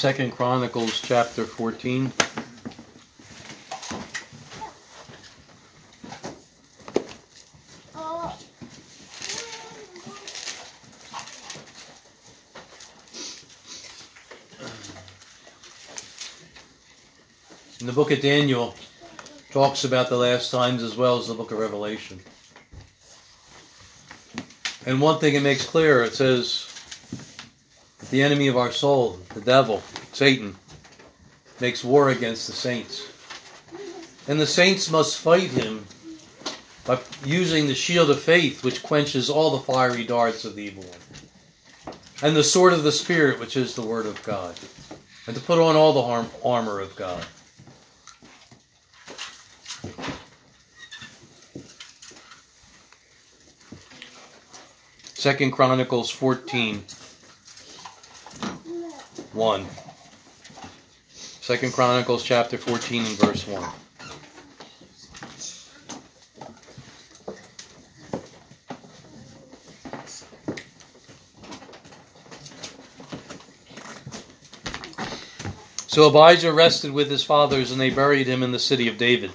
Second Chronicles chapter 14. In the book of Daniel talks about the last times as well as the book of Revelation. And one thing it makes clear, it says the enemy of our soul, the devil, Satan, makes war against the saints. And the saints must fight him by using the shield of faith, which quenches all the fiery darts of the evil one, and the sword of the Spirit, which is the word of God, and to put on all the armor of God. Second Chronicles 14 1. Second Chronicles chapter 14 and verse 1. So Abijah rested with his fathers, and they buried him in the city of David.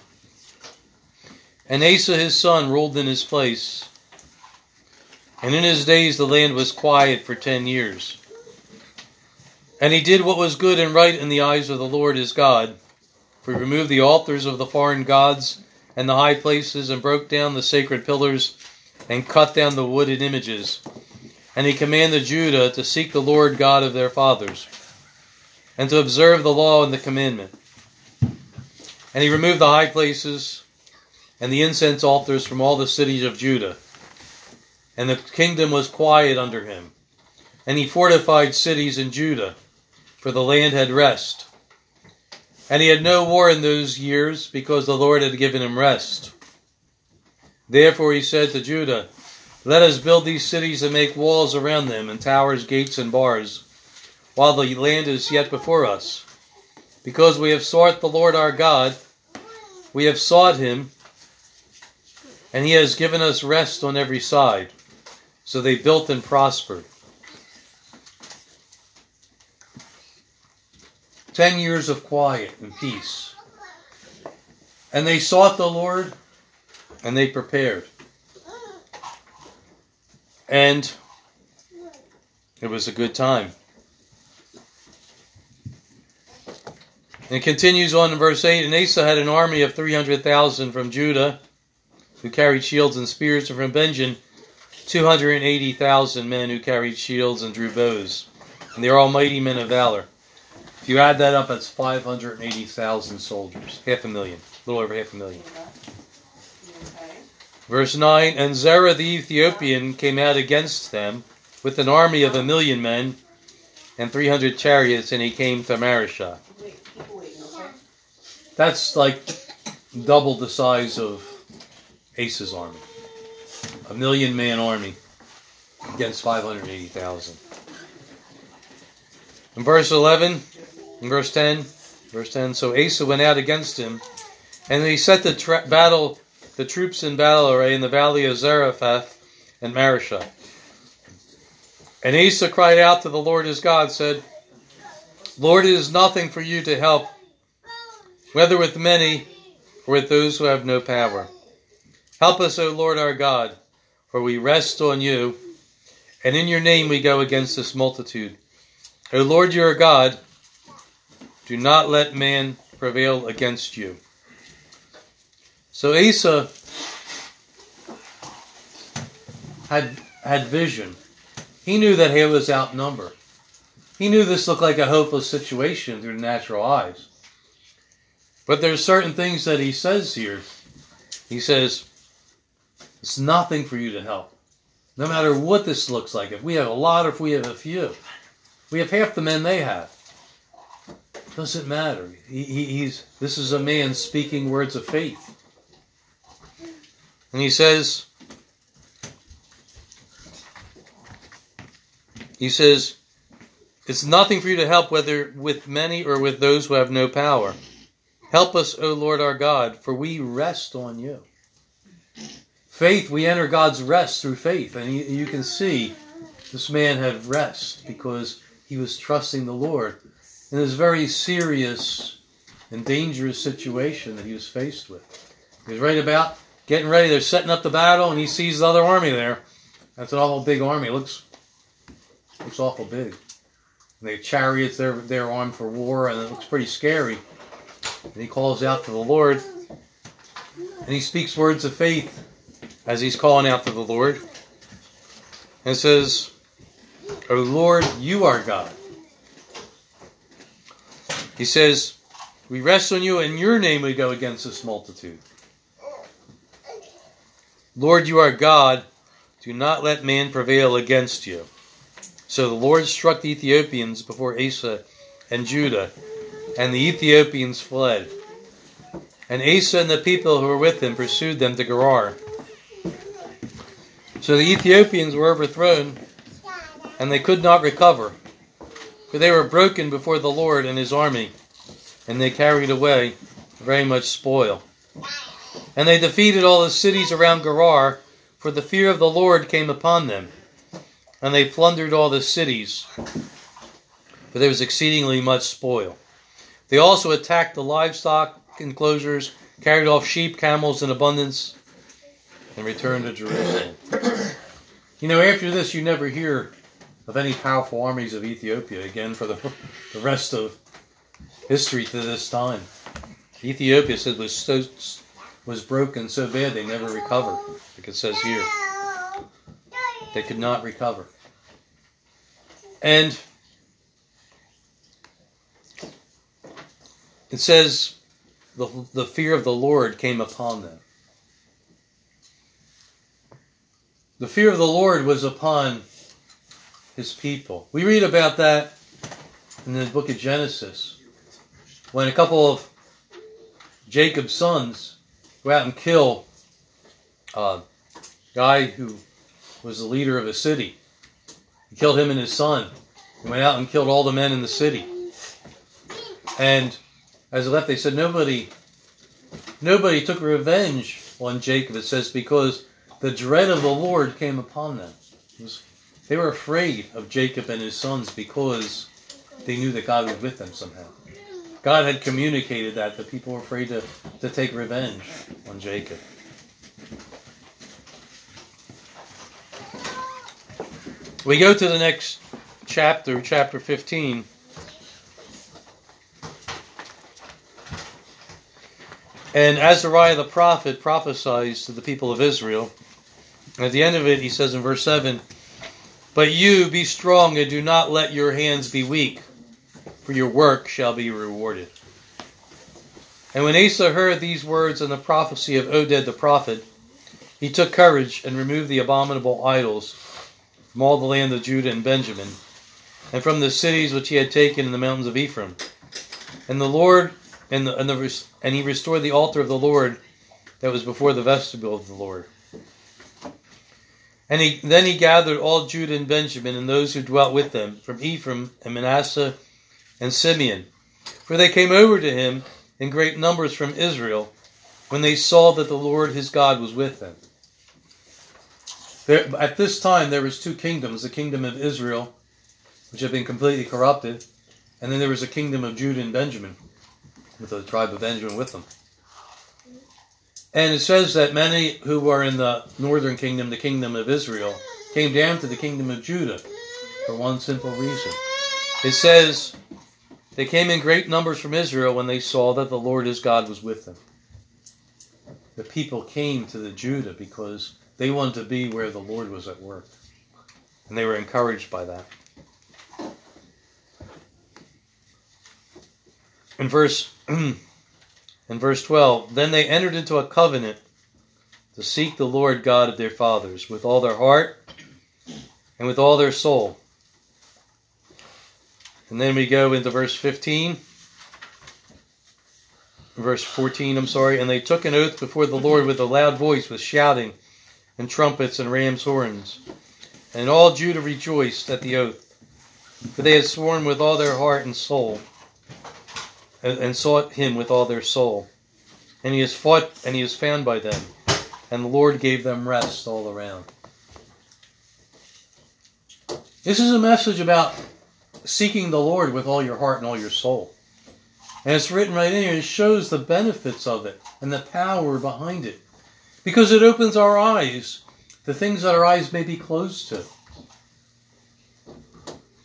And Asa his son ruled in his place. And in his days the land was quiet for ten years. And he did what was good and right in the eyes of the Lord his God. For he removed the altars of the foreign gods and the high places, and broke down the sacred pillars, and cut down the wooden images. And he commanded Judah to seek the Lord God of their fathers, and to observe the law and the commandment. And he removed the high places and the incense altars from all the cities of Judah. And the kingdom was quiet under him. And he fortified cities in Judah for the land had rest. And he had no war in those years, because the Lord had given him rest. Therefore he said to Judah, Let us build these cities and make walls around them, and towers, gates, and bars, while the land is yet before us. Because we have sought the Lord our God, we have sought him, and he has given us rest on every side. So they built and prospered. Ten years of quiet and peace. And they sought the Lord and they prepared. And it was a good time. And it continues on in verse 8 And Asa had an army of 300,000 from Judah who carried shields and spears, and from Benjamin 280,000 men who carried shields and drew bows. And they are all mighty men of valor. If you add that up, that's 580,000 soldiers. Half a million. A little over half a million. Verse 9 And Zerah the Ethiopian came out against them with an army of a million men and 300 chariots, and he came to Mareshah. That's like double the size of Asa's army. A million man army against 580,000. In verse 11, in verse 10, verse 10, so Asa went out against him, and he set the tra- battle, the troops in battle array in the valley of Zarephath and Mareshah. And Asa cried out to the Lord his God, said, Lord, it is nothing for you to help, whether with many or with those who have no power. Help us, O Lord our God, for we rest on you, and in your name we go against this multitude. O Lord your God, do not let man prevail against you. So Asa had had vision. He knew that he was outnumbered. He knew this looked like a hopeless situation through natural eyes. But there's certain things that he says here. He says, it's nothing for you to help. No matter what this looks like. If we have a lot or if we have a few. We have half the men they have. Doesn't matter. He, he, he's this is a man speaking words of faith. And he says, he says, it's nothing for you to help whether with many or with those who have no power. Help us, O Lord our God, for we rest on you. Faith, we enter God's rest through faith. And you, you can see this man had rest because he was trusting the Lord in this very serious and dangerous situation that he was faced with. He was right about getting ready. They're setting up the battle, and he sees the other army there. That's an awful big army. It looks looks awful big. And they have chariots. They're they're armed for war, and it looks pretty scary. And he calls out to the Lord, and he speaks words of faith as he's calling out to the Lord, and says, "O Lord, you are God." He says, "We rest on you. In your name we go against this multitude." Lord, you are God. Do not let man prevail against you. So the Lord struck the Ethiopians before Asa and Judah, and the Ethiopians fled. And Asa and the people who were with him pursued them to Gerar. So the Ethiopians were overthrown, and they could not recover, for they were broken before the Lord and his army, and they carried away very much spoil. And they defeated all the cities around Gerar, for the fear of the Lord came upon them. And they plundered all the cities, for there was exceedingly much spoil. They also attacked the livestock enclosures, carried off sheep, camels in abundance, and returned to Jerusalem. You know, after this, you never hear of any powerful armies of Ethiopia again for the, the rest of history to this time. Ethiopia said was so was broken so bad they never recovered. Like it says here. They could not recover. And it says the, the fear of the Lord came upon them. The fear of the Lord was upon his people. We read about that in the book of Genesis when a couple of Jacob's sons go out and kill a guy who was the leader of a city. He killed him and his son. He went out and killed all the men in the city. And as they left, they said nobody, nobody took revenge on Jacob. It says because the dread of the Lord came upon them. Was, they were afraid of Jacob and his sons because they knew that God was with them somehow. God had communicated that the people were afraid to, to take revenge on Jacob. We go to the next chapter, chapter 15. And Azariah the prophet prophesies to the people of Israel. At the end of it, he says in verse 7 But you be strong and do not let your hands be weak, for your work shall be rewarded. And when Asa heard these words and the prophecy of Oded the prophet, he took courage and removed the abominable idols from all the land of Judah and Benjamin, and from the cities which he had taken in the mountains of Ephraim. And the Lord and the, and, the, and he restored the altar of the Lord that was before the vestibule of the Lord. And he, then he gathered all Judah and Benjamin and those who dwelt with them from Ephraim and Manasseh and Simeon, for they came over to him in great numbers from Israel when they saw that the Lord his God was with them. There, at this time, there was two kingdoms: the kingdom of Israel, which had been completely corrupted, and then there was a kingdom of Judah and Benjamin, with the tribe of Benjamin with them. And it says that many who were in the northern kingdom, the kingdom of Israel, came down to the kingdom of Judah for one simple reason. It says they came in great numbers from Israel when they saw that the Lord his God was with them. The people came to the Judah because they wanted to be where the Lord was at work. And they were encouraged by that. In verse in verse 12, then they entered into a covenant to seek the Lord God of their fathers with all their heart and with all their soul. And then we go into verse 15. Verse 14, I'm sorry. And they took an oath before the Lord with a loud voice, with shouting and trumpets and ram's horns. And all Judah rejoiced at the oath, for they had sworn with all their heart and soul, and, and sought him with all their soul. And he has fought, and he is found by them, and the Lord gave them rest all around. This is a message about seeking the Lord with all your heart and all your soul. And it's written right in here, it shows the benefits of it and the power behind it. Because it opens our eyes to things that our eyes may be closed to.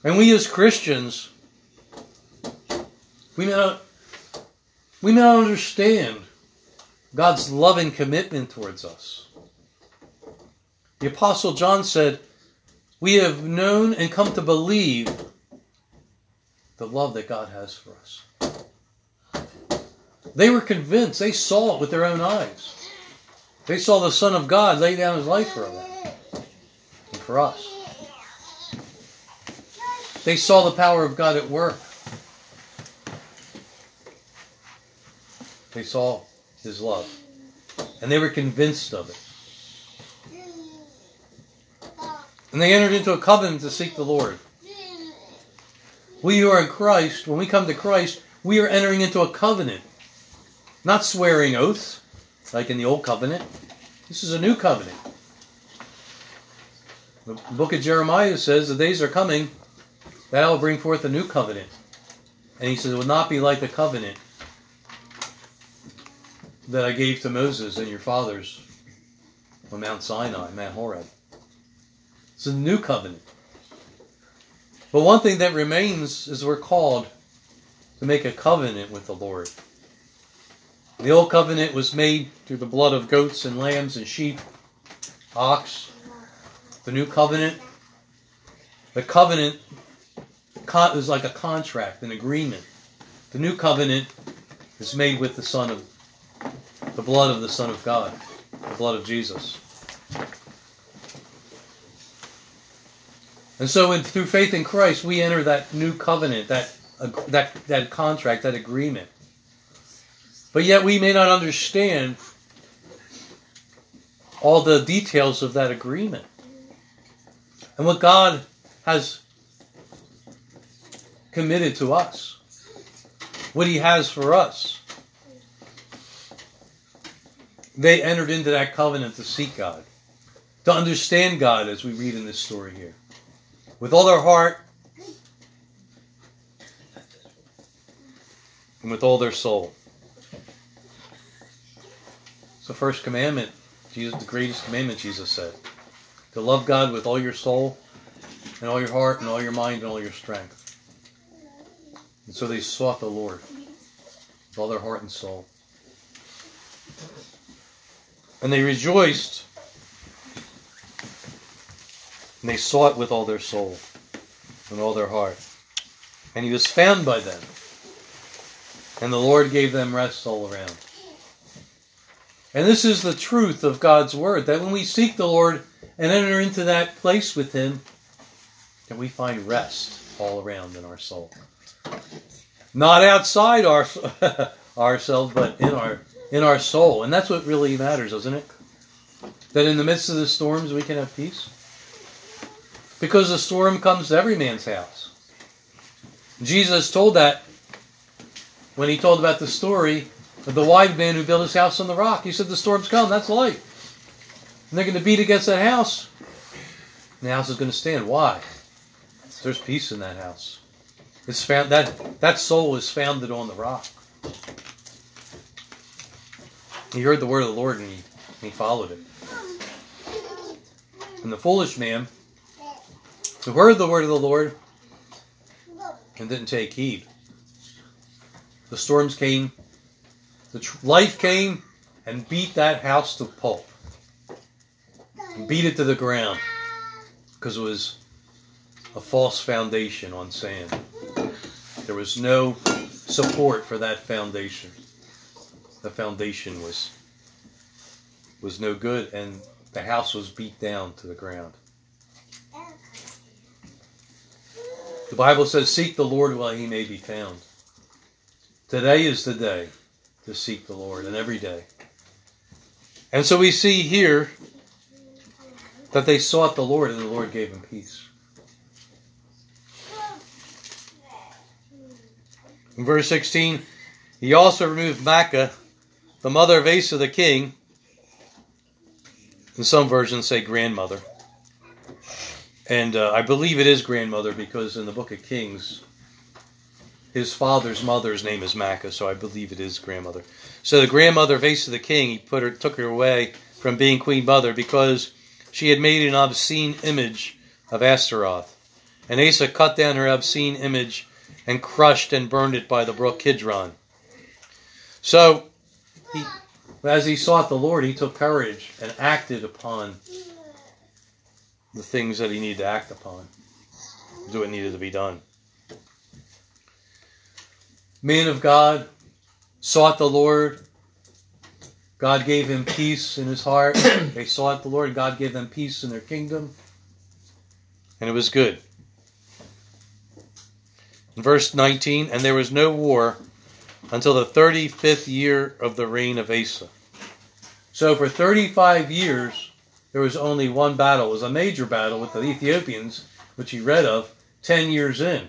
And we as Christians, we may not, we now understand God's loving commitment towards us. The Apostle John said, We have known and come to believe the love that God has for us. They were convinced, they saw it with their own eyes. They saw the Son of God lay down his life for them and for us. They saw the power of God at work. They saw his love. And they were convinced of it. And they entered into a covenant to seek the Lord. We who are in Christ, when we come to Christ, we are entering into a covenant. Not swearing oaths, like in the old covenant. This is a new covenant. The book of Jeremiah says the days are coming that I will bring forth a new covenant. And he says it will not be like the covenant that I gave to Moses and your fathers on Mount Sinai, Mount Horeb. It's a new covenant. But one thing that remains is we're called to make a covenant with the Lord. The old covenant was made through the blood of goats and lambs and sheep, ox. The new covenant, the covenant is like a contract, an agreement. The new covenant is made with the Son of the blood of the Son of God, the blood of Jesus. And so, in, through faith in Christ, we enter that new covenant, that uh, that that contract, that agreement. But yet we may not understand all the details of that agreement. And what God has committed to us. What he has for us. They entered into that covenant to seek God, to understand God as we read in this story here. With all their heart and with all their soul It's the first commandment, Jesus, the greatest commandment, Jesus said. To love God with all your soul, and all your heart, and all your mind, and all your strength. And so they sought the Lord with all their heart and soul. And they rejoiced, and they sought with all their soul and all their heart. And he was found by them. And the Lord gave them rest all around. And this is the truth of God's word that when we seek the Lord and enter into that place with Him, that we find rest all around in our soul. Not outside our ourselves, but in our in our soul. And that's what really matters, doesn't it? That in the midst of the storms we can have peace. Because the storm comes to every man's house. Jesus told that when he told about the story of the wise man who built his house on the rock. He said, The storms come, that's life. And they're going to beat against that house. And the house is going to stand. Why? There's peace in that house. It's found that that soul is founded on the rock. He heard the word of the Lord and he, he followed it. And the foolish man who heard the word of the Lord and didn't take heed. The storms came the tr- life came and beat that house to pulp. beat it to the ground because it was a false foundation on sand. There was no support for that foundation. The foundation was was no good and the house was beat down to the ground. The Bible says, Seek the Lord while he may be found. Today is the day to seek the Lord, and every day. And so we see here that they sought the Lord, and the Lord gave them peace. In verse 16, he also removed Maacah, the mother of Asa the king. And some versions say grandmother. And uh, I believe it is grandmother because in the book of Kings, his father's mother's name is Maacah, so I believe it is grandmother. So the grandmother of Asa the king, he put her, took her away from being queen mother because she had made an obscene image of Astaroth. And Asa cut down her obscene image and crushed and burned it by the brook Kidron. So, he, as he sought the Lord, he took courage and acted upon the things that he needed to act upon, do what needed to be done. Man of God sought the Lord. God gave him peace in his heart. they sought the Lord. God gave them peace in their kingdom. And it was good. In verse 19, and there was no war until the 35th year of the reign of Asa. So for 35 years, there was only one battle. It was a major battle with the Ethiopians, which he read of 10 years in.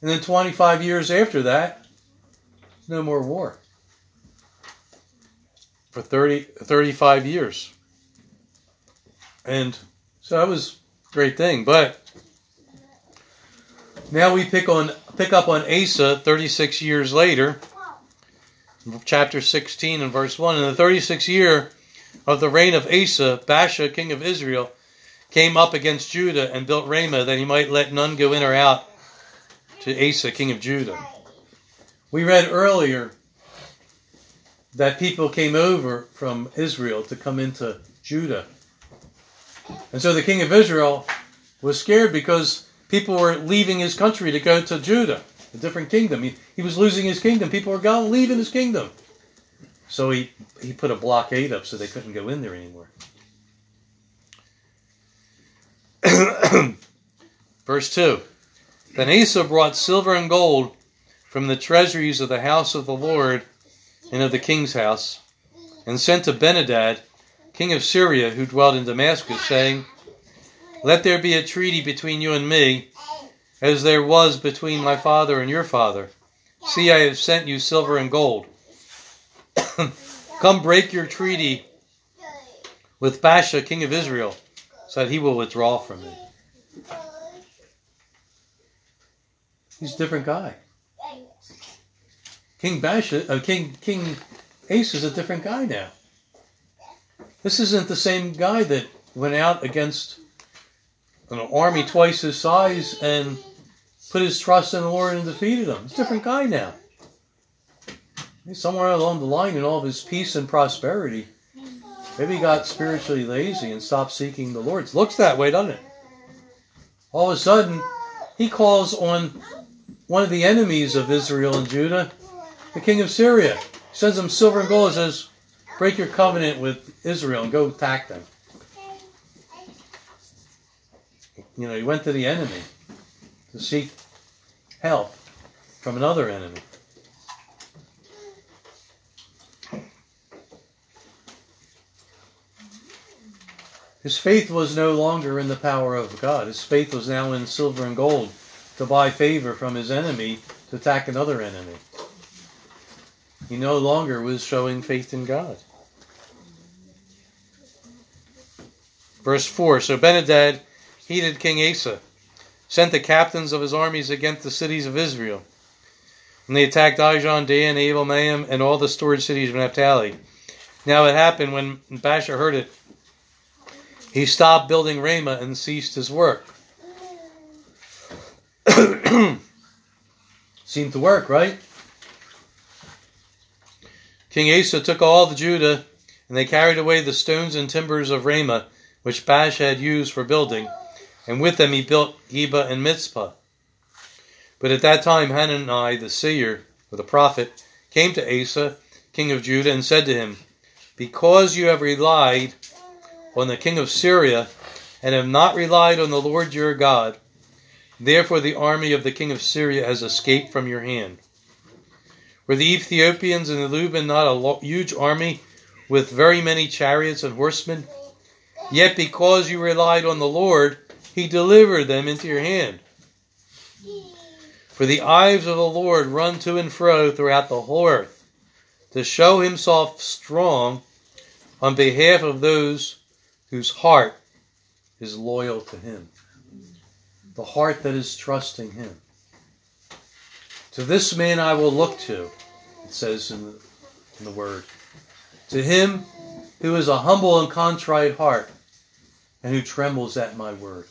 And then 25 years after that, no more war. For 30, 35 years. And so that was a great thing. But now we pick on pick up on Asa 36 years later, chapter 16 and verse 1. In the 36th year of the reign of Asa, Baasha, king of Israel, came up against Judah and built Ramah that he might let none go in or out to Asa, king of Judah. We read earlier that people came over from Israel to come into Judah. And so the king of Israel was scared because people were leaving his country to go to Judah, a different kingdom. He, he was losing his kingdom. People were going, leaving his kingdom. So he, he put a blockade up so they couldn't go in there anymore. Verse 2 then Asa brought silver and gold from the treasuries of the house of the Lord and of the king's house, and sent to Ben-Hadad, king of Syria, who dwelt in Damascus, saying, Let there be a treaty between you and me, as there was between my father and your father. See, I have sent you silver and gold. Come break your treaty with Baasha, king of Israel, so that he will withdraw from me. He's a different guy. King Baasha, uh, King King Ace is a different guy now. This isn't the same guy that went out against an army twice his size and put his trust in the Lord and defeated him. He's a different guy now. He's somewhere along the line in all of his peace and prosperity. Maybe he got spiritually lazy and stopped seeking the Lord. It looks that way, doesn't it? All of a sudden, he calls on one of the enemies of Israel and Judah, the king of Syria. He sends him silver and gold and says, Break your covenant with Israel and go attack them. You know, he went to the enemy to seek help from another enemy. His faith was no longer in the power of God. His faith was now in silver and gold to buy favor from his enemy to attack another enemy. He no longer was showing faith in God. Verse 4 So Ben-Hadad heeded King Asa, sent the captains of his armies against the cities of Israel. And they attacked Ijon, Dan, Abel, Maim, and all the storage cities of Naphtali. Now it happened when Baasha heard it, he stopped building Ramah and ceased his work. Seemed to work, right? King Asa took all the Judah, and they carried away the stones and timbers of Ramah, which Baasha had used for building, and with them he built Geba and Mizpah. But at that time Hanani the seer, or the prophet, came to Asa, king of Judah, and said to him, Because you have relied on the king of Syria, and have not relied on the Lord your God, Therefore the army of the king of Syria has escaped from your hand. Were the Ethiopians and the Luban not a huge army with very many chariots and horsemen? Yet because you relied on the Lord, he delivered them into your hand. For the eyes of the Lord run to and fro throughout the whole earth, to show himself strong on behalf of those whose heart is loyal to him. the heart that is trusting him. To this man I will look to, it says in the, in the word. To him who is a humble and contrite heart and who trembles at my word.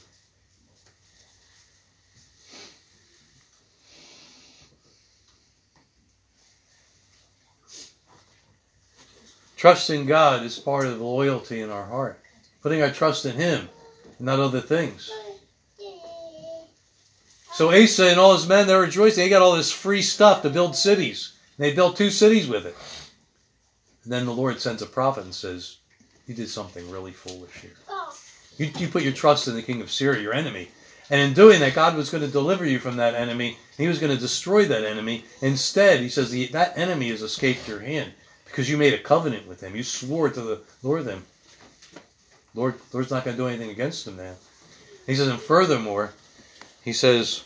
Trusting God is part of the loyalty in our heart. Putting our trust in Him, and not other things. So Asa and all his men, they're rejoicing. They got all this free stuff to build cities. And they built two cities with it. And then the Lord sends a prophet and says, You did something really foolish here. You, you put your trust in the king of Syria, your enemy. And in doing that, God was going to deliver you from that enemy. He was going to destroy that enemy. Instead, he says, That enemy has escaped your hand because you made a covenant with them. You swore to the Lord them. Lord, Lord's not going to do anything against them now. He says, and furthermore, he says,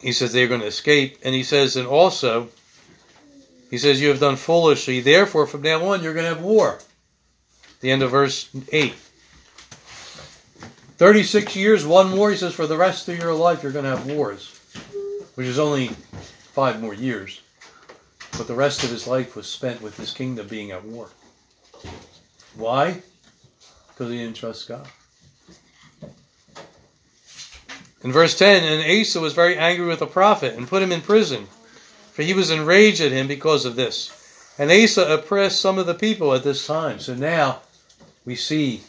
he says they're going to escape, and he says, and also, he says, you have done foolishly. Therefore, from now on, you're going to have war. The end of verse eight. 36 years, one war. He says, for the rest of your life, you're going to have wars, which is only five more years. But the rest of his life was spent with his kingdom being at war. Why? Because he didn't trust God. In verse 10, and Asa was very angry with the prophet and put him in prison, for he was enraged at him because of this. And Asa oppressed some of the people at this time. So now we see,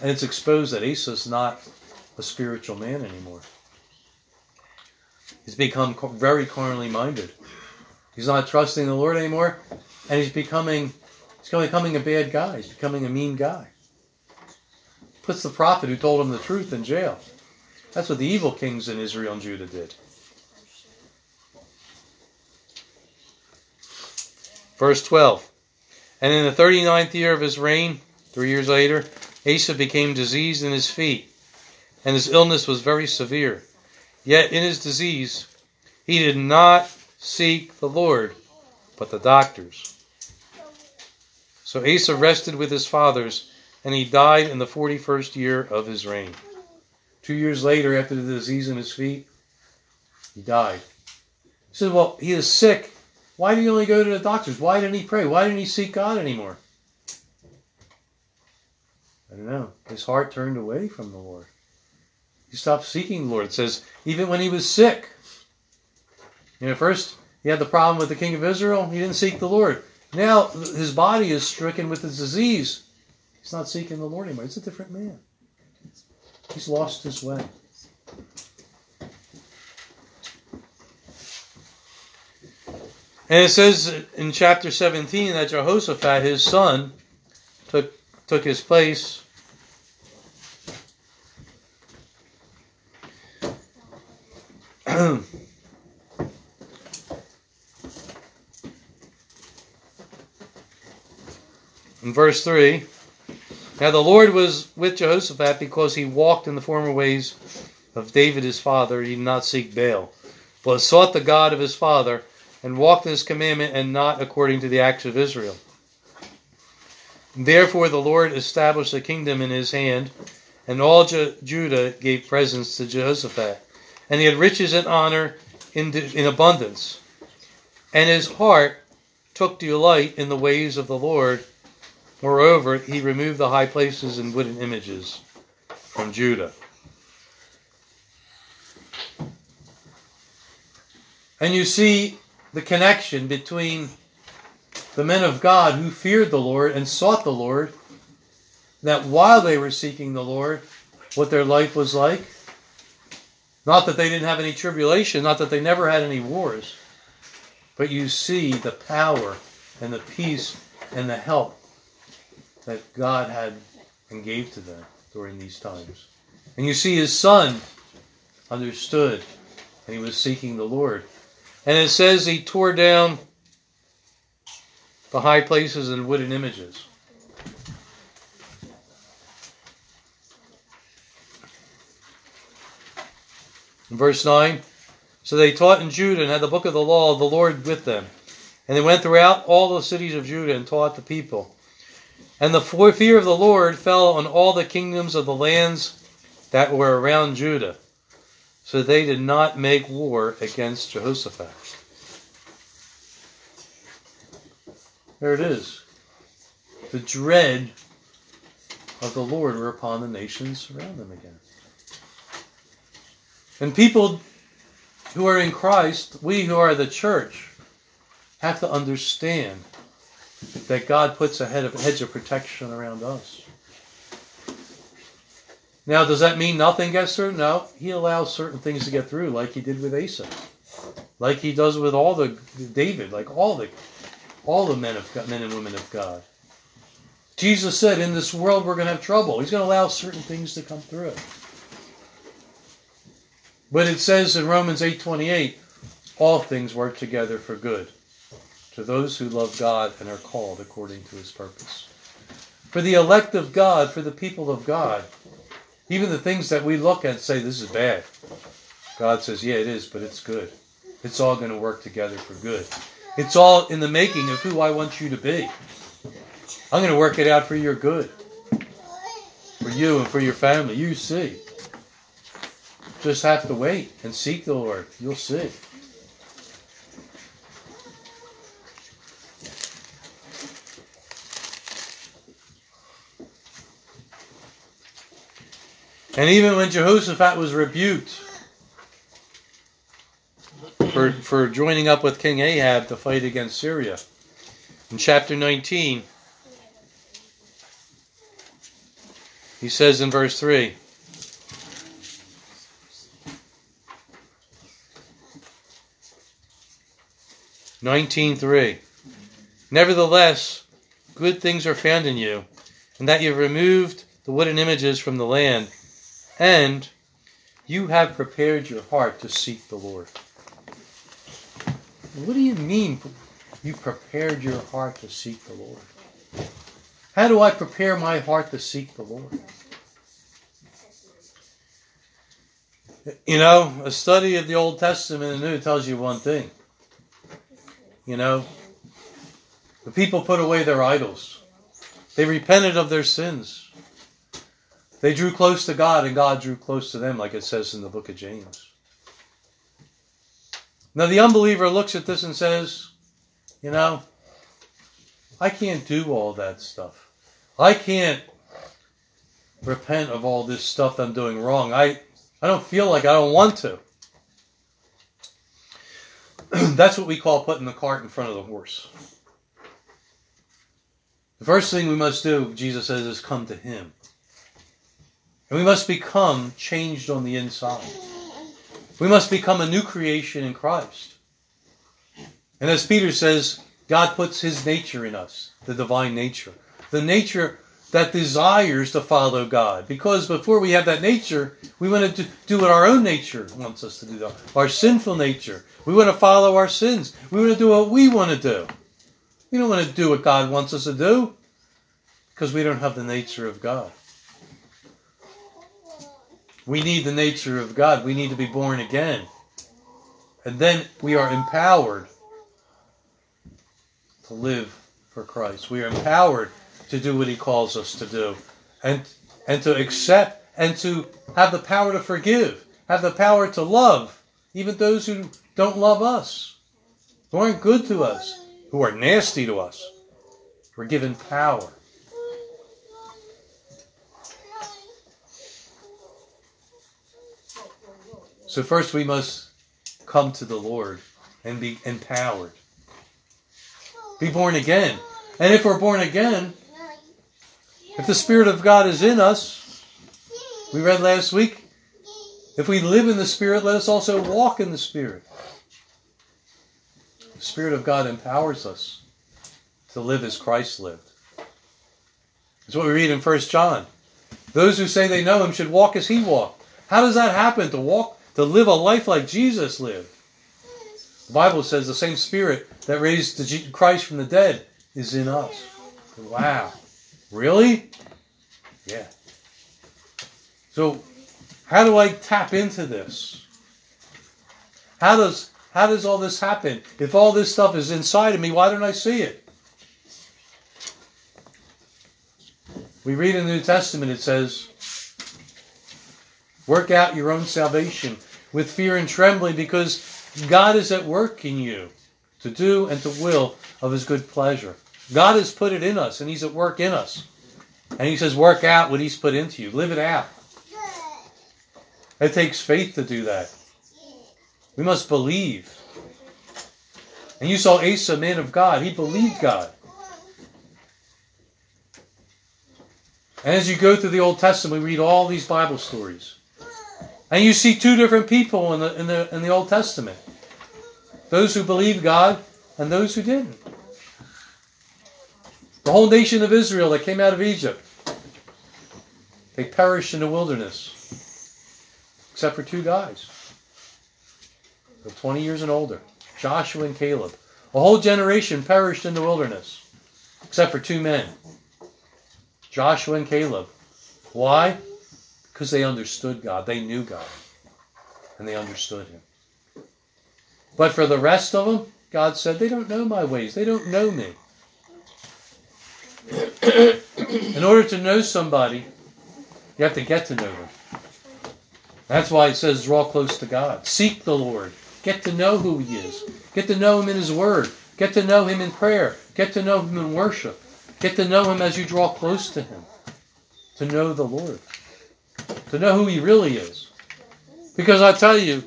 and it's exposed that Asa is not a spiritual man anymore. He's become very carnally minded. He's not trusting the Lord anymore, and he's becoming he's becoming a bad guy. He's becoming a mean guy. Puts the prophet who told him the truth in jail. That's what the evil kings in Israel and Judah did. Verse 12. And in the thirty ninth year of his reign, three years later, Asa became diseased in his feet, and his illness was very severe. Yet in his disease, he did not seek the Lord, but the doctors. So Asa rested with his fathers, and he died in the 41st year of his reign. Two years later, after the disease in his feet, he died. He said, Well, he is sick. Why did he only go to the doctors? Why didn't he pray? Why didn't he seek God anymore? I don't know. His heart turned away from the Lord. He stopped seeking the Lord. It says, even when he was sick, you know, first he had the problem with the king of Israel. He didn't seek the Lord. Now his body is stricken with this disease. He's not seeking the Lord anymore. He's a different man. He's lost his way. And it says in chapter 17 that Jehoshaphat, his son, took, took his place. In verse 3, now the Lord was with Jehoshaphat because he walked in the former ways of David his father. He did not seek Baal, but sought the God of his father and walked in his commandment and not according to the acts of Israel. Therefore the Lord established a kingdom in his hand, and all Judah gave presents to Jehoshaphat. And he had riches and honor in, in abundance. And his heart took delight in the ways of the Lord Moreover, he removed the high places and wooden images from Judah. And you see the connection between the men of God who feared the Lord and sought the Lord, that while they were seeking the Lord, what their life was like. Not that they didn't have any tribulation, not that they never had any wars, but you see the power and the peace and the help that God had and gave to them during these times. And you see his son understood and he was seeking the Lord. And it says he tore down the high places and wooden images. Verse 9, so they taught in Judah and had the book of the law of the Lord with them. And they went throughout all the cities of Judah and taught the people. And the fear of the Lord fell on all the kingdoms of the lands that were around Judah. So they did not make war against Jehoshaphat. There it is. The dread of the Lord were upon the nations around them again. And people who are in Christ, we who are the church, have to understand that God puts a hedge of protection around us. Now, does that mean nothing gets through? No. He allows certain things to get through, like he did with Asa, like he does with all the David, like all the all the men of God, men and women of God. Jesus said, "In this world, we're going to have trouble." He's going to allow certain things to come through. But it says in Romans eight twenty eight, all things work together for good to those who love God and are called according to His purpose. For the elect of God, for the people of God, even the things that we look at and say, this is bad. God says, yeah, it is, but it's good. It's all going to work together for good. It's all in the making of who I want you to be. I'm going to work it out for your good. For you and for your family. You see. Just have to wait and seek the Lord. You'll see. And even when Jehoshaphat was rebuked for, for joining up with King Ahab to fight against Syria, in chapter 19, he says in verse 3 19.3 Nevertheless, good things are found in you, and that you have removed the wooden images from the land and you have prepared your heart to seek the Lord. What do you mean you prepared your heart to seek the Lord? How do I prepare my heart to seek the Lord? You know, a study of the Old Testament and the New tells you one thing. You know, the people put away their idols. They repented of their sins. They drew close to God and God drew close to them, like it says in the book of James. Now, the unbeliever looks at this and says, You know, I can't do all that stuff. I can't repent of all this stuff I'm doing wrong. I, I don't feel like I don't want to. That's what we call putting the cart in front of the horse. The first thing we must do, Jesus says, is come to Him. And we must become changed on the inside. We must become a new creation in Christ. And as Peter says, God puts his nature in us, the divine nature. The nature that desires to follow God. Because before we have that nature, we want to do what our own nature wants us to do, our sinful nature. We want to follow our sins. We want to do what we want to do. We don't want to do what God wants us to do because we don't have the nature of God. We need the nature of God. We need to be born again. And then we are empowered to live for Christ. We are empowered to do what He calls us to do. And, and to accept and to have the power to forgive, have the power to love, even those who don't love us, who aren't good to us, who are nasty to us. We're given power. So first we must come to the Lord and be empowered. Be born again. And if we're born again, if the Spirit of God is in us, we read last week, if we live in the Spirit, let us also walk in the Spirit. The Spirit of God empowers us to live as Christ lived. That's what we read in 1 John. Those who say they know him should walk as he walked. How does that happen? To walk to live a life like Jesus lived. The Bible says the same Spirit that raised Christ from the dead is in us. Wow. Really? Yeah. So, how do I tap into this? How does how does all this happen? If all this stuff is inside of me, why don't I see it? We read in the New Testament it says Work out your own salvation with fear and trembling because God is at work in you to do and to will of his good pleasure. God has put it in us and he's at work in us. And he says, work out what he's put into you. Live it out. It takes faith to do that. We must believe. And you saw Asa, man of God. He believed God. And as you go through the Old Testament, we read all these Bible stories. And you see two different people in the, in the, in the Old Testament those who believed God and those who didn't. The whole nation of Israel that came out of Egypt, they perished in the wilderness, except for two guys, 20 years and older Joshua and Caleb. A whole generation perished in the wilderness, except for two men Joshua and Caleb. Why? Because they understood God. They knew God. And they understood Him. But for the rest of them, God said, they don't know my ways. They don't know me. In order to know somebody, you have to get to know them. That's why it says, draw close to God. Seek the Lord. Get to know who He is. Get to know Him in His Word. Get to know Him in prayer. Get to know Him in worship. Get to know Him as you draw close to Him. To know the Lord. To know who He really is. Because I tell you,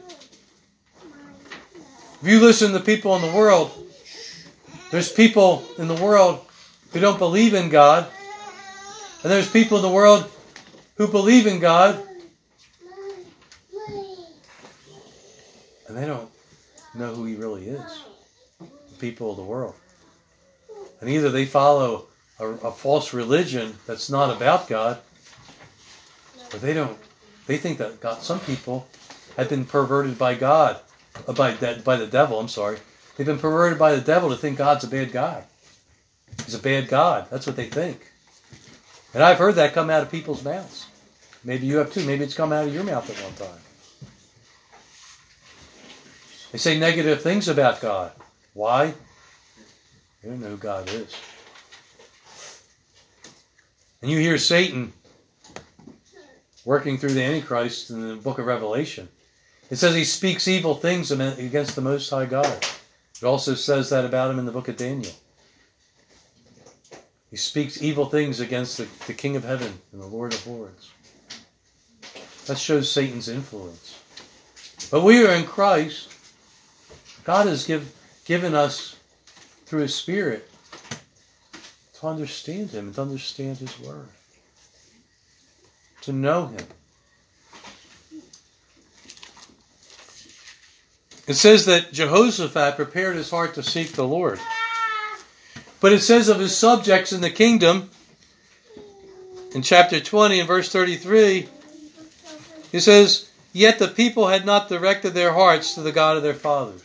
if you listen to people in the world, there's people in the world who don't believe in God, and there's people in the world who believe in God, and they don't know who He really is. The people of the world. And either they follow a, a false religion that's not about God, or they don't. They think that God. Some people have been perverted by God, uh, by by the devil. I'm sorry. They've been perverted by the devil to think God's a bad guy. He's a bad God. That's what they think. And I've heard that come out of people's mouths. Maybe you have too. Maybe it's come out of your mouth at one time. They say negative things about God. Why? They don't know who God is. And you hear Satan working through the Antichrist in the book of Revelation. It says he speaks evil things against the Most High God. It also says that about him in the book of Daniel. He speaks evil things against the, the King of Heaven and the Lord of Lords. That shows Satan's influence. But we are in Christ. God has give, given us, through His Spirit, to understand Him and to understand His Word, to know Him. It says that Jehoshaphat prepared his heart to seek the Lord. But it says of his subjects in the kingdom, in chapter 20 and verse 33, it says, Yet the people had not directed their hearts to the God of their fathers.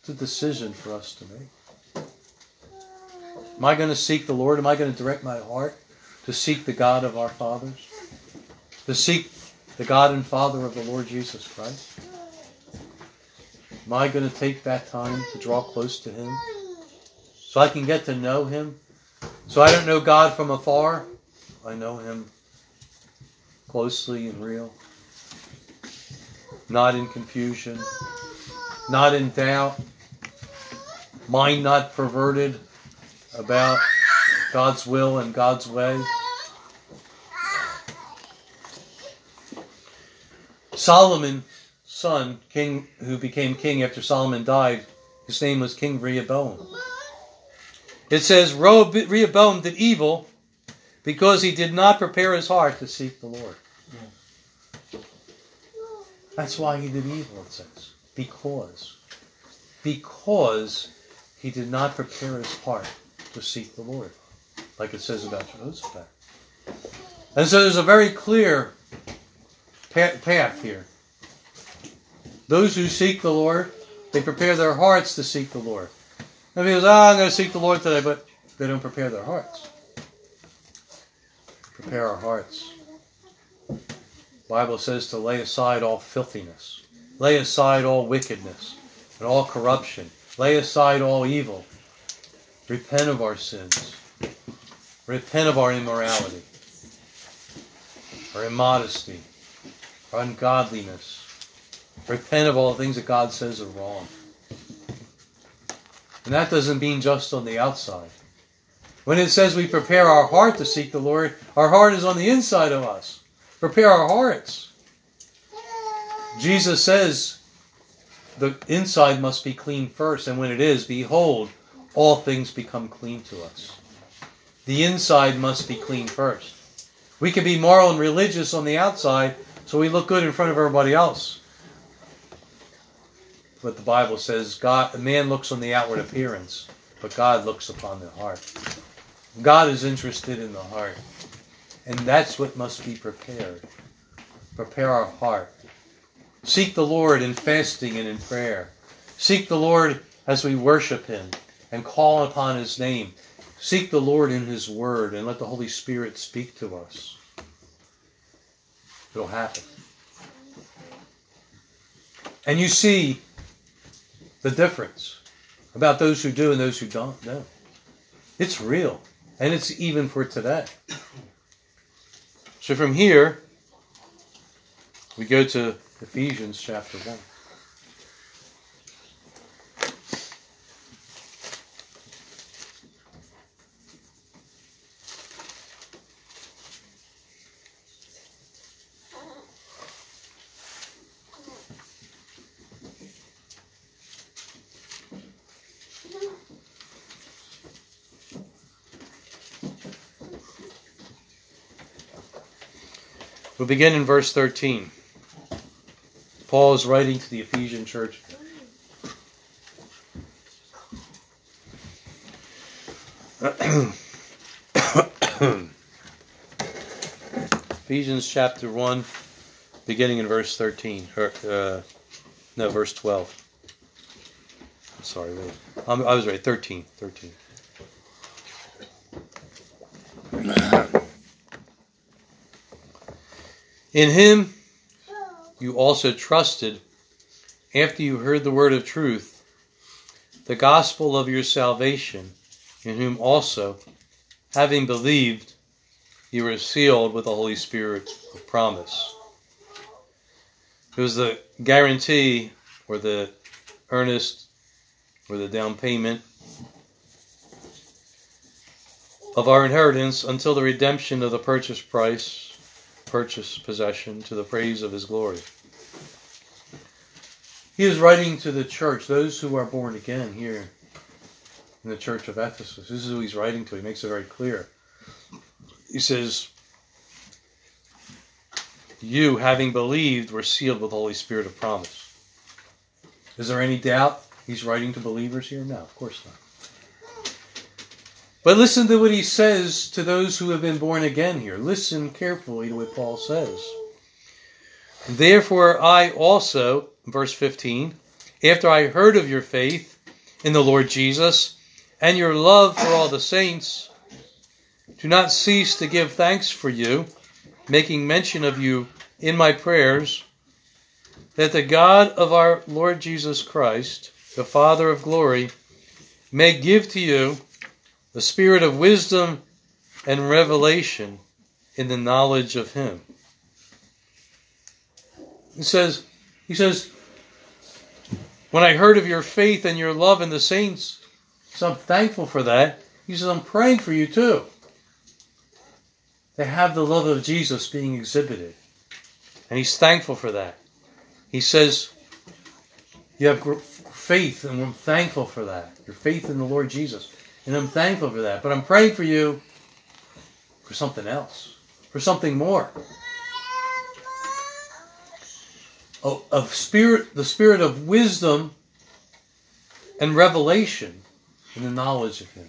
It's a decision for us to make. Am I going to seek the Lord? Am I going to direct my heart to seek the God of our fathers? To seek the God and Father of the Lord Jesus Christ? Am I going to take that time to draw close to Him so I can get to know Him? So I don't know God from afar. I know Him closely and real. Not in confusion, not in doubt, mind not perverted about God's will and God's way. Solomon son, king who became king after Solomon died, his name was King Rehoboam. It says Rehoboam did evil because he did not prepare his heart to seek the Lord. That's why he did evil, it says. Because. Because he did not prepare his heart to seek the Lord, like it says about Jehoshaphat. And so there's a very clear path here. Those who seek the Lord, they prepare their hearts to seek the Lord. If he goes, ah, I'm going to seek the Lord today, but they don't prepare their hearts. Prepare our hearts. The Bible says to lay aside all filthiness, lay aside all wickedness and all corruption, lay aside all evil. Repent of our sins. Repent of our immorality. our immodesty our ungodliness. Repent of all the things that God says are wrong. And that doesn't mean just on the outside. When it says we prepare our heart to seek the Lord, our heart is on the inside of us. Prepare our hearts. Jesus says the inside must be clean first, and when it is, behold, all things become clean to us. The inside must be clean first. We can be moral and religious on the outside, so we look good in front of everybody else. But the Bible says God, man looks on the outward appearance, but God looks upon the heart. God is interested in the heart. And that's what must be prepared. Prepare our heart. Seek the Lord in fasting and in prayer. Seek the Lord as we worship Him and call upon His name. Seek the Lord in His Word and let the Holy Spirit speak to us. It'll happen. And you see the difference about those who do and those who don't know. It's real. And it's even for today. So from here, we go to Ephesians chapter 1. We'll begin in verse 13. Paul is writing to the Ephesian church. Ephesians chapter 1, beginning in verse 13. Or, uh, no, verse 12. I'm sorry, I was right, 13. 13. In him you also trusted after you heard the word of truth, the gospel of your salvation, in whom also, having believed, you were sealed with the Holy Spirit of promise. It was the guarantee or the earnest or the down payment of our inheritance until the redemption of the purchase price purchase possession to the praise of his glory. He is writing to the church, those who are born again here in the church of Ephesus. This is who he's writing to. He makes it very clear. He says, You, having believed, were sealed with the Holy Spirit of promise. Is there any doubt he's writing to believers here? No, of course not. But listen to what he says to those who have been born again here. Listen carefully to what Paul says. Therefore, I also, verse 15, after I heard of your faith in the Lord Jesus and your love for all the saints, do not cease to give thanks for you, making mention of you in my prayers, that the God of our Lord Jesus Christ, the Father of glory, may give to you the spirit of wisdom and revelation in the knowledge of him. He says, he says, when I heard of your faith and your love in the saints, so I'm thankful for that. He says, I'm praying for you too. They have the love of Jesus being exhibited. And he's thankful for that. He says, You have faith, and I'm thankful for that. Your faith in the Lord Jesus. And I'm thankful for that. But I'm praying for you for something else, for something more. Of, of spirit, the spirit of wisdom and revelation in the knowledge of Him.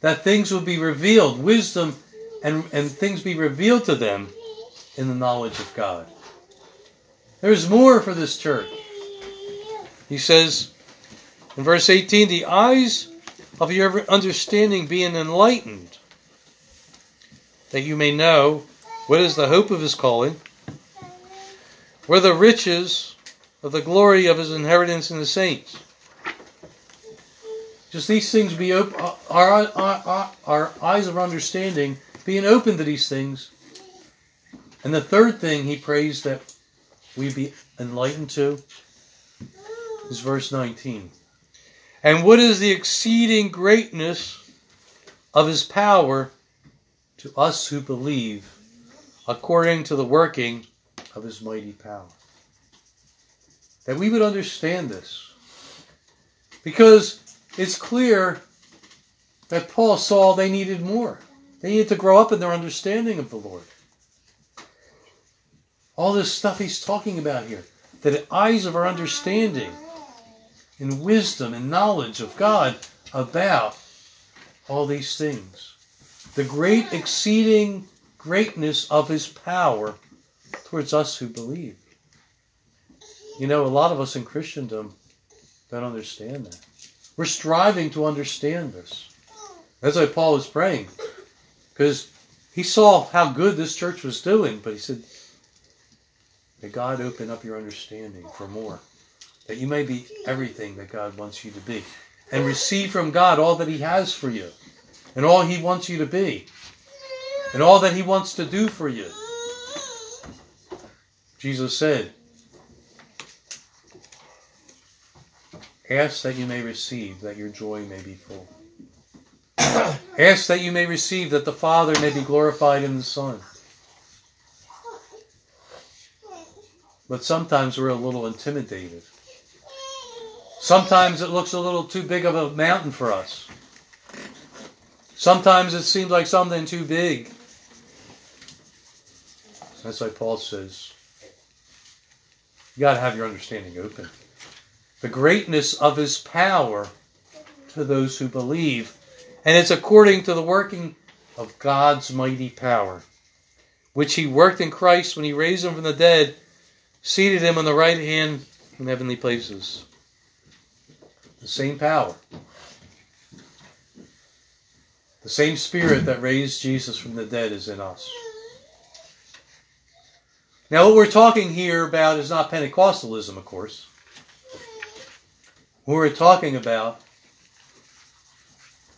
That things will be revealed, wisdom and, and things be revealed to them in the knowledge of God. There's more for this church. He says in verse 18, the eyes of your understanding being enlightened, that you may know what is the hope of his calling, where the riches of the glory of his inheritance in the saints. Just these things be open, uh, our, our, our, our eyes of understanding being open to these things And the third thing he prays that we be enlightened to is verse 19. And what is the exceeding greatness of his power to us who believe, according to the working of his mighty power? That we would understand this. Because it's clear that Paul saw they needed more. They needed to grow up in their understanding of the Lord. All this stuff he's talking about here, the eyes of our understanding and wisdom and knowledge of God about all these things. The great exceeding greatness of his power towards us who believe. You know, a lot of us in Christendom don't understand that. We're striving to understand this. That's why Paul was praying. Because he saw how good this church was doing, but he said, May God open up your understanding for more. That you may be everything that God wants you to be. And receive from God all that He has for you. And all He wants you to be. And all that He wants to do for you. Jesus said, Ask that you may receive, that your joy may be full. Ask that you may receive, that the Father may be glorified in the Son. But sometimes we're a little intimidated. Sometimes it looks a little too big of a mountain for us. Sometimes it seems like something too big. That's why Paul says, you got to have your understanding open. The greatness of his power to those who believe. And it's according to the working of God's mighty power, which he worked in Christ when he raised him from the dead seated him on the right hand in heavenly places. The same power. The same spirit that raised Jesus from the dead is in us. Now, what we're talking here about is not Pentecostalism, of course. What we're talking about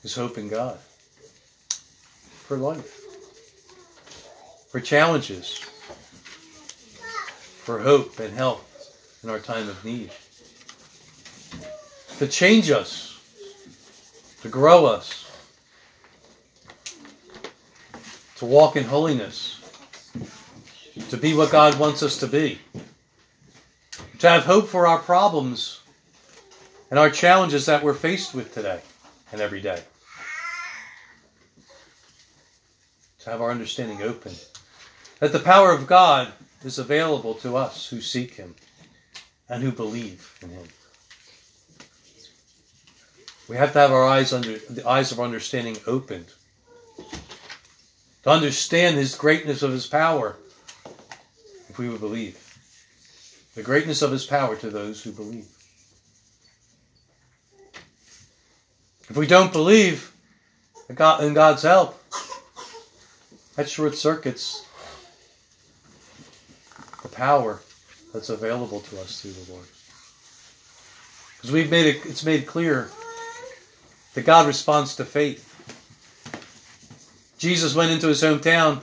is hope in God for life, for challenges, for hope and help in our time of need. To change us, to grow us, to walk in holiness, to be what God wants us to be, to have hope for our problems and our challenges that we're faced with today and every day. To have our understanding open. That the power of God is available to us who seek Him and who believe in Him. We have to have our eyes under the eyes of understanding opened to understand His greatness of His power, if we would believe. The greatness of His power to those who believe. If we don't believe in God's help, that short circuits the power that's available to us through the Lord. Because we've made it, it's made clear that God responds to faith. Jesus went into his hometown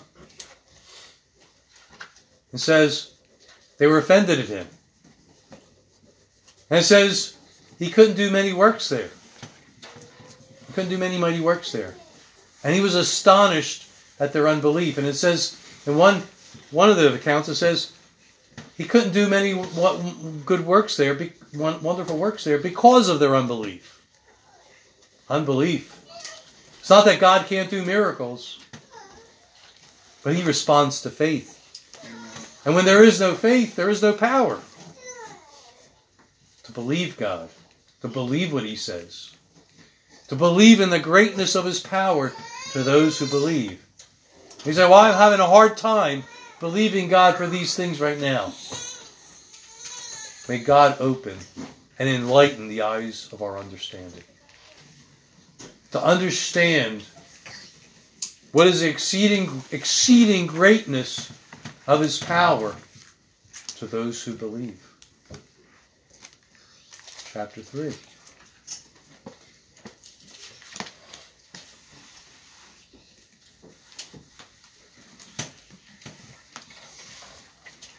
and says they were offended at him. And says he couldn't do many works there. He couldn't do many mighty works there. And he was astonished at their unbelief. And it says in one one of the accounts it says he couldn't do many good works there, wonderful works there, because of their unbelief. Unbelief. It's not that God can't do miracles, but He responds to faith. And when there is no faith, there is no power. To believe God, to believe what He says, to believe in the greatness of His power to those who believe. You say, Well, I'm having a hard time believing God for these things right now. May God open and enlighten the eyes of our understanding. To understand what is the exceeding, exceeding greatness of his power to those who believe. Chapter 3.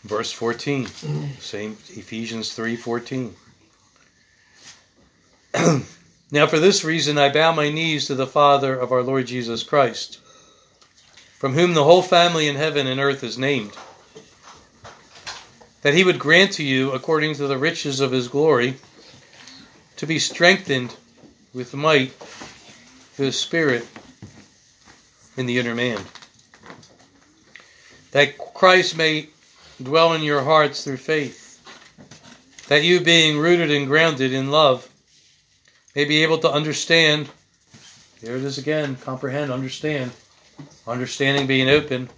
Verse 14. Mm. Same Ephesians 3:14. Now for this reason I bow my knees to the Father of our Lord Jesus Christ, from whom the whole family in heaven and earth is named, that he would grant to you according to the riches of his glory to be strengthened with might through the Spirit in the inner man. That Christ may dwell in your hearts through faith, that you, being rooted and grounded in love, may be able to understand. Here it is again comprehend, understand. Understanding being open.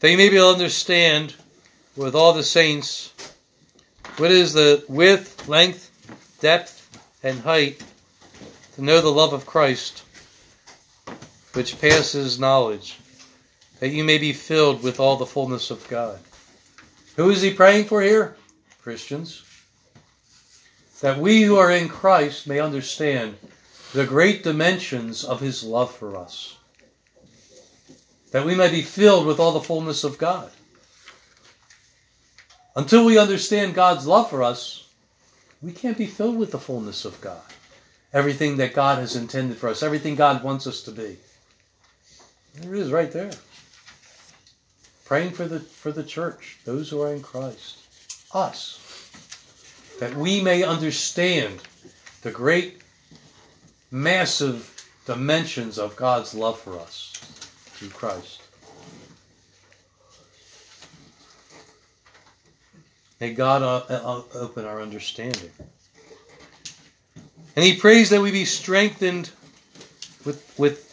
That you may be able to understand with all the saints what is the width, length, depth, and height to know the love of Christ, which passes knowledge, that you may be filled with all the fullness of God. Who is he praying for here? Christians. That we who are in Christ may understand the great dimensions of his love for us. That we may be filled with all the fullness of God. Until we understand God's love for us, we can't be filled with the fullness of God. Everything that God has intended for us, everything God wants us to be. There it is right there. Praying for the for the church, those who are in Christ, us. That we may understand the great massive dimensions of God's love for us through Christ. May God uh, uh, open our understanding. And he prays that we be strengthened with, with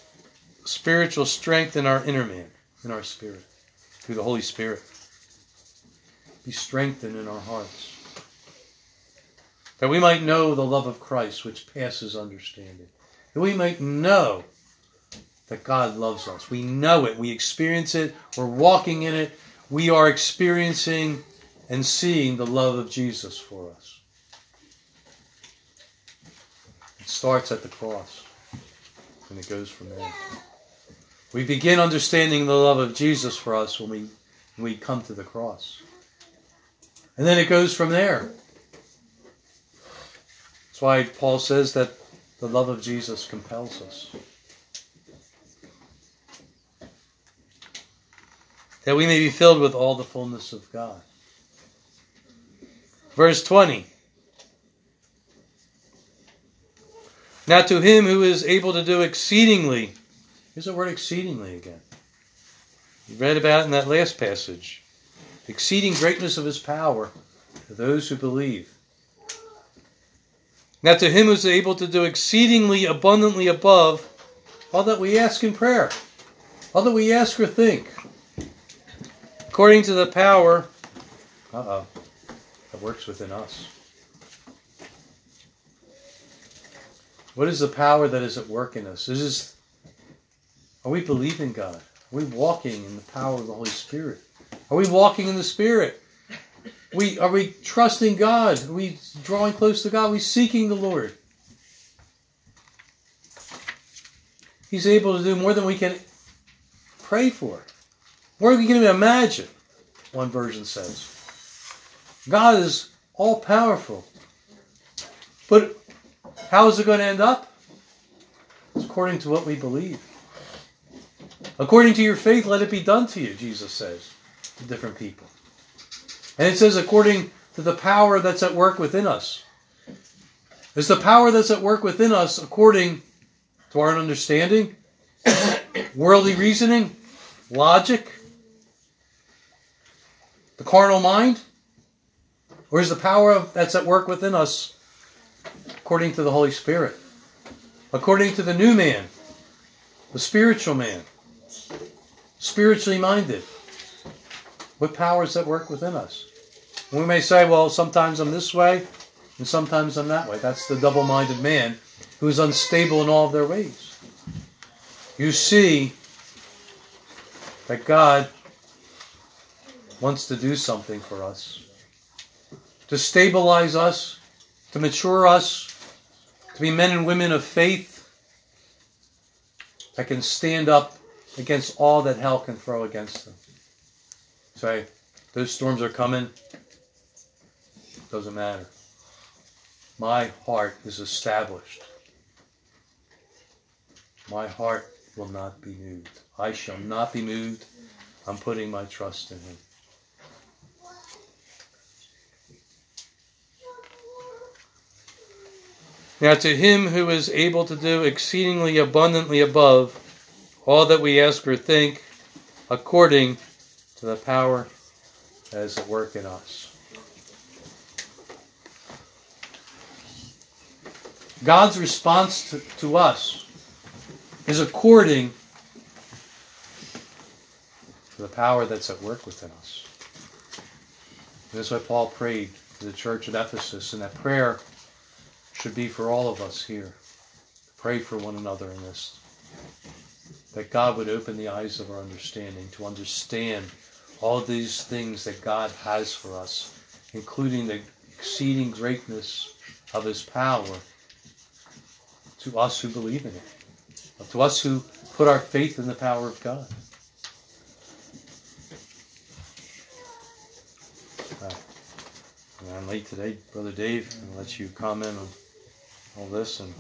spiritual strength in our inner man, in our spirit, through the Holy Spirit. Be strengthened in our hearts. That we might know the love of Christ which passes understanding. That we might know that God loves us. We know it. We experience it. We're walking in it. We are experiencing and seeing the love of Jesus for us. It starts at the cross and it goes from there. We begin understanding the love of Jesus for us when we, when we come to the cross. And then it goes from there. That's why Paul says that the love of Jesus compels us. That we may be filled with all the fullness of God. Verse 20. Now to him who is able to do exceedingly, here's the word exceedingly again. You read about in that last passage. Exceeding greatness of his power to those who believe. Now to him who is able to do exceedingly abundantly above all that we ask in prayer, all that we ask or think, according to the power. Uh oh that works within us. What is the power that is at work in us? This is are we believing God? Are we walking in the power of the Holy Spirit? Are we walking in the Spirit? We are we trusting God? Are we drawing close to God? Are we seeking the Lord? He's able to do more than we can pray for. More than we can even imagine, one version says. God is all powerful. But how is it going to end up? It's according to what we believe. According to your faith, let it be done to you, Jesus says to different people. And it says, according to the power that's at work within us. Is the power that's at work within us according to our understanding, worldly reasoning, logic, the carnal mind? Or is the power that's at work within us according to the Holy Spirit? According to the new man, the spiritual man, spiritually minded? What power is at work within us? We may say, well, sometimes I'm this way and sometimes I'm that way. That's the double minded man who is unstable in all of their ways. You see that God wants to do something for us to stabilize us, to mature us, to be men and women of faith that can stand up against all that hell can throw against them. Say, Those storms are coming. Doesn't matter. My heart is established. My heart will not be moved. I shall not be moved. I'm putting my trust in Him. Now, to Him who is able to do exceedingly abundantly above all that we ask or think, according to the power that is at work in us. God's response to, to us is according to the power that's at work within us. That's why Paul prayed to the church at Ephesus, and that prayer should be for all of us here. Pray for one another in this. That God would open the eyes of our understanding to understand all these things that God has for us, including the exceeding greatness of His power to us who believe in it, to us who put our faith in the power of God. I'm late today, Brother Dave. I'll let you comment on all this and